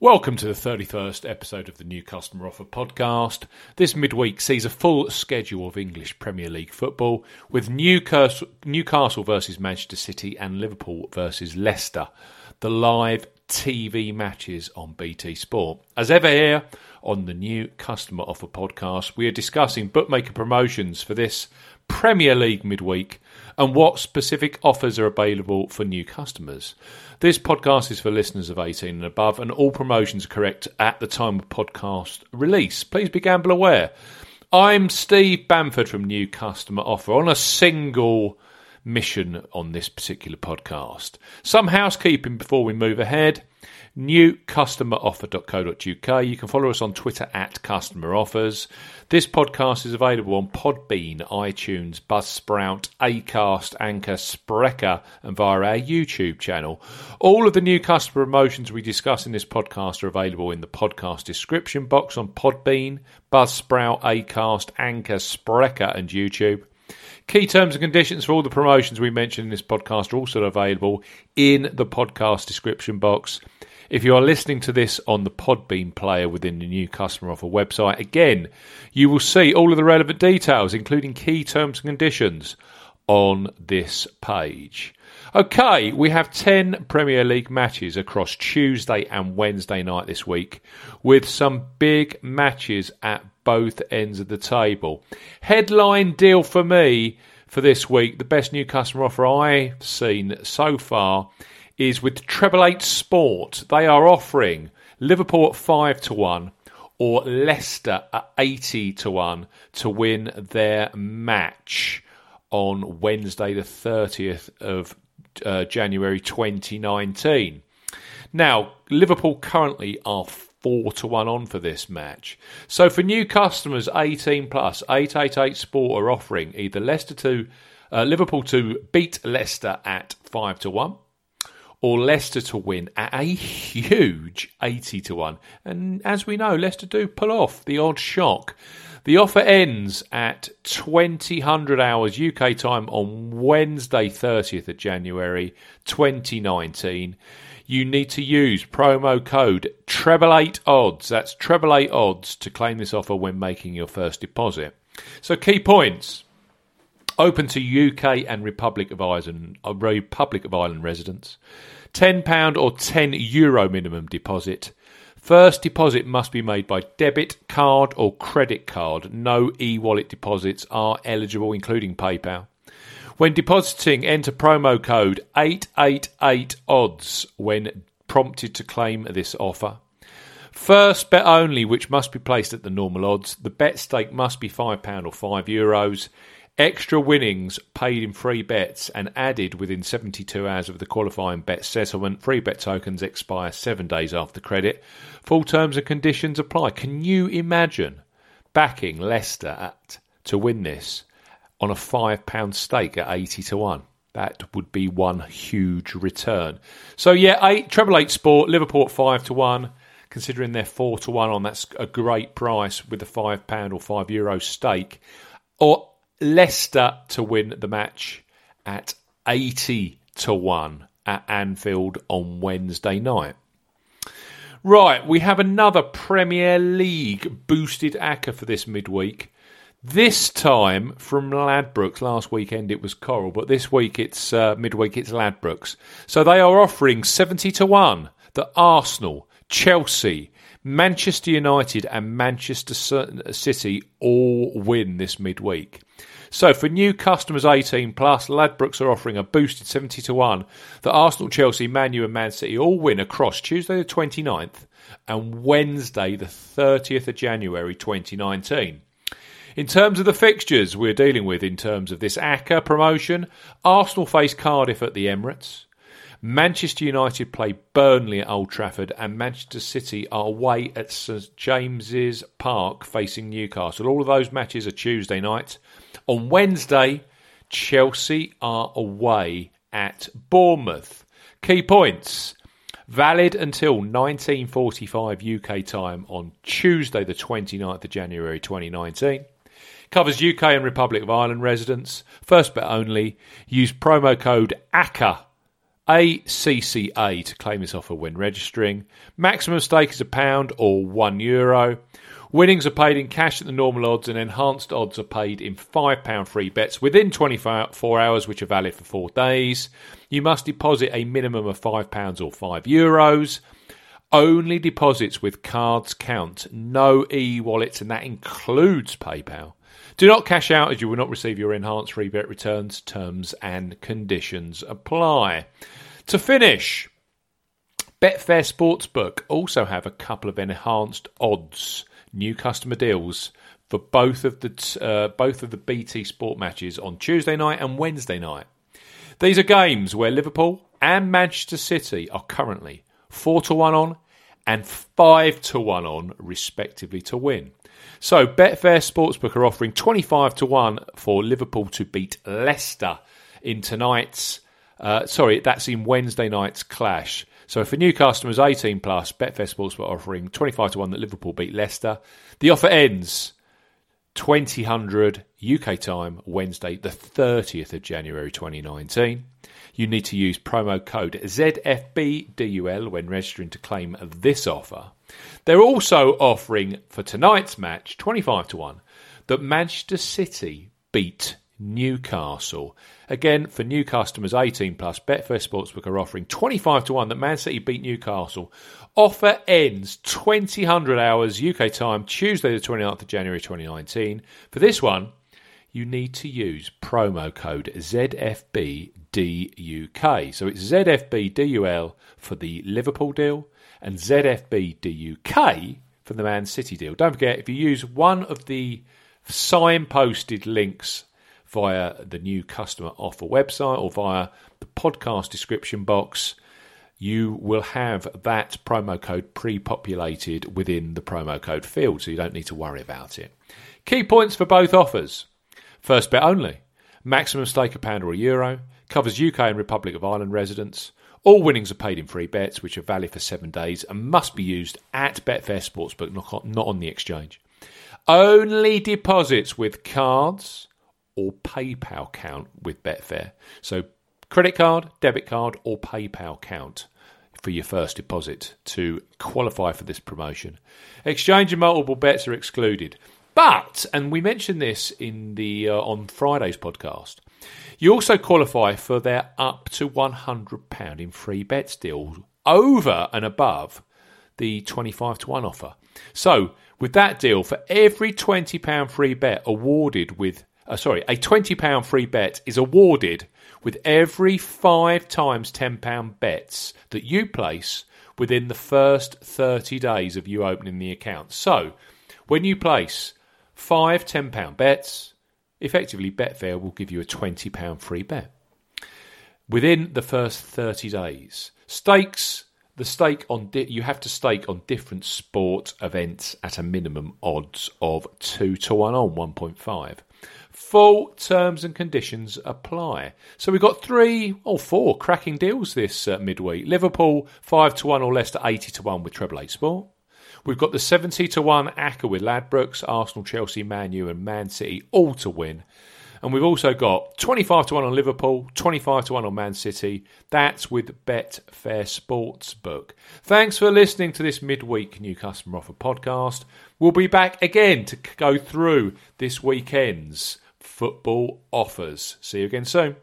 Welcome to the 31st episode of the New Customer Offer podcast. This midweek sees a full schedule of English Premier League football with Newcastle, Newcastle versus Manchester City and Liverpool versus Leicester. The live TV matches on BT Sport. As ever, here on the New Customer Offer podcast, we are discussing bookmaker promotions for this Premier League midweek and what specific offers are available for new customers. This podcast is for listeners of 18 and above, and all promotions are correct at the time of podcast release. Please be gamble aware. I'm Steve Bamford from New Customer Offer on a single mission on this particular podcast. Some housekeeping before we move ahead newcustomeroffer.co.uk. You can follow us on Twitter at Customer Offers. This podcast is available on Podbean, iTunes, Buzzsprout, Acast, Anchor, Spreaker, and via our YouTube channel. All of the new customer promotions we discuss in this podcast are available in the podcast description box on Podbean, Buzzsprout, Acast, Anchor, Spreaker, and YouTube. Key terms and conditions for all the promotions we mentioned in this podcast are also available in the podcast description box. If you are listening to this on the Podbean player within the new customer offer website, again, you will see all of the relevant details, including key terms and conditions, on this page. Okay, we have 10 Premier League matches across Tuesday and Wednesday night this week, with some big matches at both ends of the table. Headline deal for me for this week, the best new customer offer I've seen so far is with Treble Eight Sport. They are offering Liverpool at five to one or Leicester at eighty to one to win their match on Wednesday, the thirtieth of uh, January, twenty nineteen. Now, Liverpool currently are four to one on for this match. So for new customers, eighteen plus, eight eight eight Sport are offering either Leicester to uh, Liverpool to beat Leicester at five to one or Leicester to win at a huge 80 to 1. And as we know, Leicester do pull off the odd shock. The offer ends at 2000 hours UK time on Wednesday, 30th of January 2019. You need to use promo code treble eight odds. That's treble eight odds to claim this offer when making your first deposit. So key points. Open to UK and Republic of Ireland, uh, Republic of Ireland residents. £10 or €10 Euro minimum deposit. First deposit must be made by debit, card, or credit card. No e wallet deposits are eligible, including PayPal. When depositing, enter promo code 888 odds when prompted to claim this offer. First bet only, which must be placed at the normal odds. The bet stake must be £5 or €5. Euros. Extra winnings paid in free bets and added within 72 hours of the qualifying bet settlement. Free bet tokens expire seven days after credit. Full terms and conditions apply. Can you imagine backing Leicester at, to win this on a £5 stake at 80 to 1? That would be one huge return. So, yeah, eight, treble eight sport, Liverpool at 5 to 1 considering they're four to one on that's a great price with a five pound or five euro stake. Or Leicester to win the match at 80 to 1 at Anfield on Wednesday night. Right, we have another Premier League boosted ACCA for this midweek. This time from Ladbrokes. Last weekend it was Coral, but this week it's uh, midweek it's Ladbrokes. So they are offering 70 to 1 that Arsenal, Chelsea, Manchester United, and Manchester City all win this midweek. So for new customers 18 plus, Ladbrokes are offering a boosted 70 to 1 that Arsenal, Chelsea, Man U and Man City all win across Tuesday the 29th and Wednesday the 30th of January 2019. In terms of the fixtures we're dealing with in terms of this ACCA promotion, Arsenal face Cardiff at the Emirates. Manchester United play Burnley at Old Trafford, and Manchester City are away at St James's Park facing Newcastle. All of those matches are Tuesday night. On Wednesday, Chelsea are away at Bournemouth. Key points. Valid until 1945 UK time on Tuesday, the 29th of January 2019. Covers UK and Republic of Ireland residents. First bet only. Use promo code ACCA ACCA to claim this offer when registering. Maximum stake is a pound or one euro. Winnings are paid in cash at the normal odds, and enhanced odds are paid in £5 free bets within 24 hours, which are valid for four days. You must deposit a minimum of £5 or €5. Euros. Only deposits with cards count, no e wallets, and that includes PayPal. Do not cash out as you will not receive your enhanced free bet returns. Terms and conditions apply. To finish, Betfair Sportsbook also have a couple of enhanced odds new customer deals for both of the uh, both of the BT Sport matches on Tuesday night and Wednesday night. These are games where Liverpool and Manchester City are currently four to one on and five to one on, respectively, to win. So Betfair Sportsbook are offering twenty five to one for Liverpool to beat Leicester in tonight's. Uh, sorry, that's in Wednesday night's clash. So for new customers 18 plus, Betfair Sportsbook offering 25 to 1 that Liverpool beat Leicester. The offer ends 2000 UK time Wednesday the 30th of January 2019. You need to use promo code ZFBDUL when registering to claim this offer. They're also offering for tonight's match 25 to 1 that Manchester City beat Newcastle. Again, for new customers 18 plus, Betfair Sportsbook are offering 25 to 1 that Man City beat Newcastle. Offer ends 2000 hours UK time, Tuesday the 29th of January 2019. For this one, you need to use promo code ZFBDUK. So it's ZFBDUL for the Liverpool deal and ZFBDUK for the Man City deal. Don't forget, if you use one of the signposted links via the new customer offer website or via the podcast description box, you will have that promo code pre populated within the promo code field, so you don't need to worry about it. Key points for both offers first bet only, maximum stake a pound or a euro, covers UK and Republic of Ireland residents. All winnings are paid in free bets, which are valid for seven days and must be used at Betfair Sportsbook, not on the exchange. Only deposits with cards, or PayPal count with Betfair. So, credit card, debit card, or PayPal count for your first deposit to qualify for this promotion. Exchange and multiple bets are excluded. But, and we mentioned this in the uh, on Friday's podcast, you also qualify for their up to £100 in free bets deal over and above the 25 to 1 offer. So, with that deal, for every £20 free bet awarded with uh, sorry, a £20 free bet is awarded with every five times £10 bets that you place within the first 30 days of you opening the account. So, when you place five £10 bets, effectively Betfair will give you a £20 free bet within the first 30 days. Stakes the stake on di- you have to stake on different sport events at a minimum odds of 2 to 1 on 1.5 Full terms and conditions apply. So we've got three or four cracking deals this uh, midweek. Liverpool 5 to 1 or Leicester 80 to 1 with Treble 8 Sport. We've got the 70 to 1 ACCA with Ladbrokes, Arsenal, Chelsea, Man U, and Man City all to win. And we've also got 25 to 1 on Liverpool, 25 to 1 on Man City. That's with Betfair Sportsbook. Thanks for listening to this midweek new customer offer podcast. We'll be back again to go through this weekend's football offers. See you again soon.